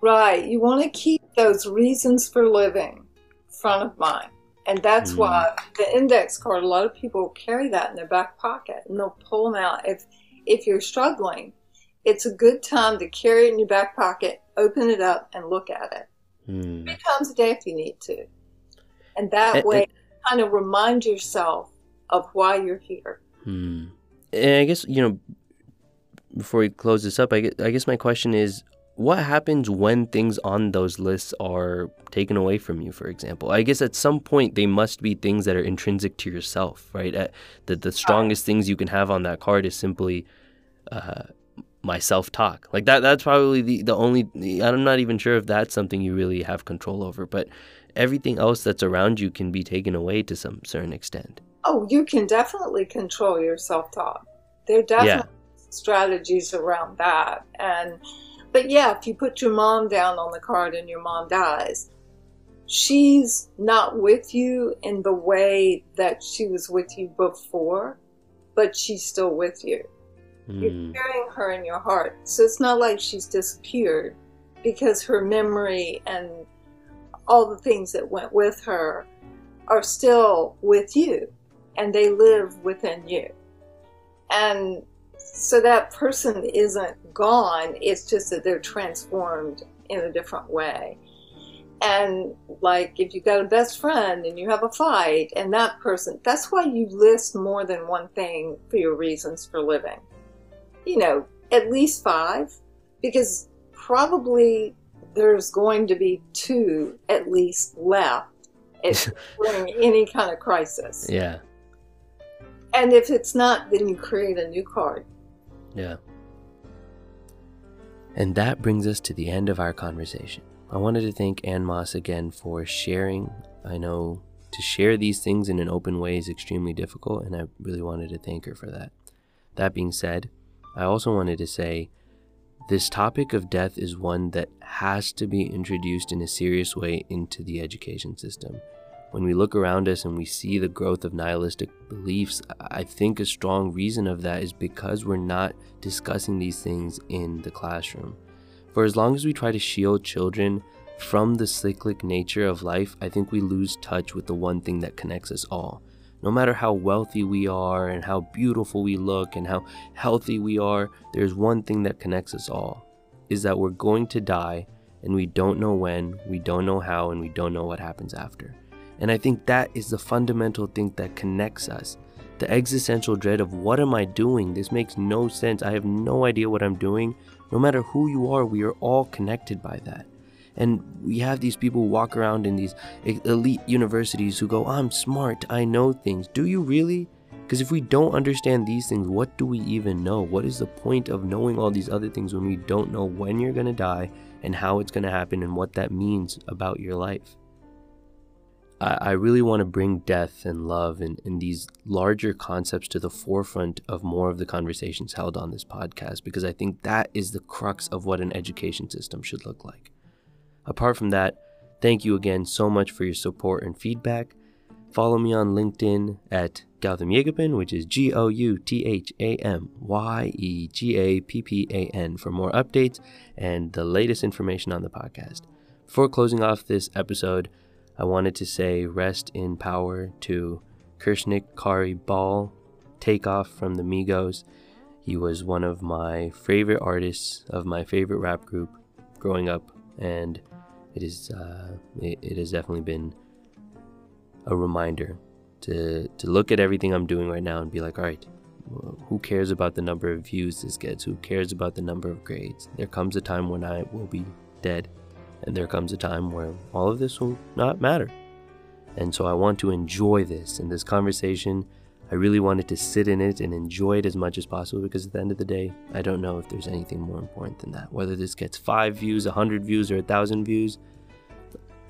Speaker 3: Right. You want to keep those reasons for living front of mind. And that's mm. why the index card, a lot of people carry that in their back pocket and they'll pull them out. If, if you're struggling, it's a good time to carry it in your back pocket, open it up, and look at it. Mm. Three times a day if you need to. And that and, way, and, kind of remind yourself of why you're here.
Speaker 2: Hmm. And I guess, you know, before we close this up, I guess, I guess my question is what happens when things on those lists are taken away from you for example? I guess at some point they must be things that are intrinsic to yourself right? At the, the strongest things you can have on that card is simply uh, my self-talk. Like that that's probably the, the only i'm not even sure if that's something you really have control over but everything else that's around you can be taken away to some certain extent.
Speaker 3: Oh you can definitely control your self-talk. There are definitely yeah. strategies around that and but yeah, if you put your mom down on the card and your mom dies, she's not with you in the way that she was with you before, but she's still with you. Mm. You're hmm. carrying her in your heart. So it's not like she's disappeared because her memory and all the things that went with her are still with you and they live within you. And so that person isn't gone, it's just that they're transformed in a different way. And like if you got a best friend and you have a fight and that person, that's why you list more than one thing for your reasons for living. You know, at least five, because probably there's going to be two at least left during any kind of crisis.
Speaker 2: Yeah.
Speaker 3: And if it's not, then you create a new card.
Speaker 2: Yeah. And that brings us to the end of our conversation. I wanted to thank Anne Moss again for sharing. I know to share these things in an open way is extremely difficult, and I really wanted to thank her for that. That being said, I also wanted to say this topic of death is one that has to be introduced in a serious way into the education system. When we look around us and we see the growth of nihilistic beliefs, I think a strong reason of that is because we're not discussing these things in the classroom. For as long as we try to shield children from the cyclic nature of life, I think we lose touch with the one thing that connects us all. No matter how wealthy we are and how beautiful we look and how healthy we are, there's one thing that connects us all is that we're going to die and we don't know when, we don't know how, and we don't know what happens after. And I think that is the fundamental thing that connects us. The existential dread of what am I doing? This makes no sense. I have no idea what I'm doing. No matter who you are, we are all connected by that. And we have these people walk around in these elite universities who go, I'm smart, I know things. Do you really? Because if we don't understand these things, what do we even know? What is the point of knowing all these other things when we don't know when you're going to die and how it's going to happen and what that means about your life? I, really want to bring death and love and, and these larger concepts to the forefront of more of the conversations held on this podcast because I think that is the crux of what an education system should look like. Apart from that, thank you again so much for your support and feedback. Follow me on LinkedIn at Goutham Yegappan, which is G O U T H A M Y E G A P P A N, for more updates and the latest information on the podcast. Before closing off this episode, I wanted to say rest in power to Kirshnik Khari Ball, takeoff from the Migos. He was one of my favorite artists of my favorite rap group growing up, and it is uh, it, it has definitely been a reminder to to look at everything I'm doing right now and be like, all right, who cares about the number of views this gets? Who cares about the number of grades? There comes a time when I will be dead and there comes a time where all of this will not matter. And so I want to enjoy this. and this conversation, I really wanted to sit in it and enjoy it as much as possible because at the end of the day, I don't know if there's anything more important than that. Whether this gets five views, a hundred views, or a thousand views,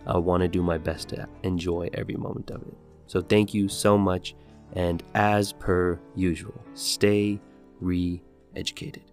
Speaker 2: I want to do my best to enjoy every moment of it. So thank you so much. And as per usual, stay re educated.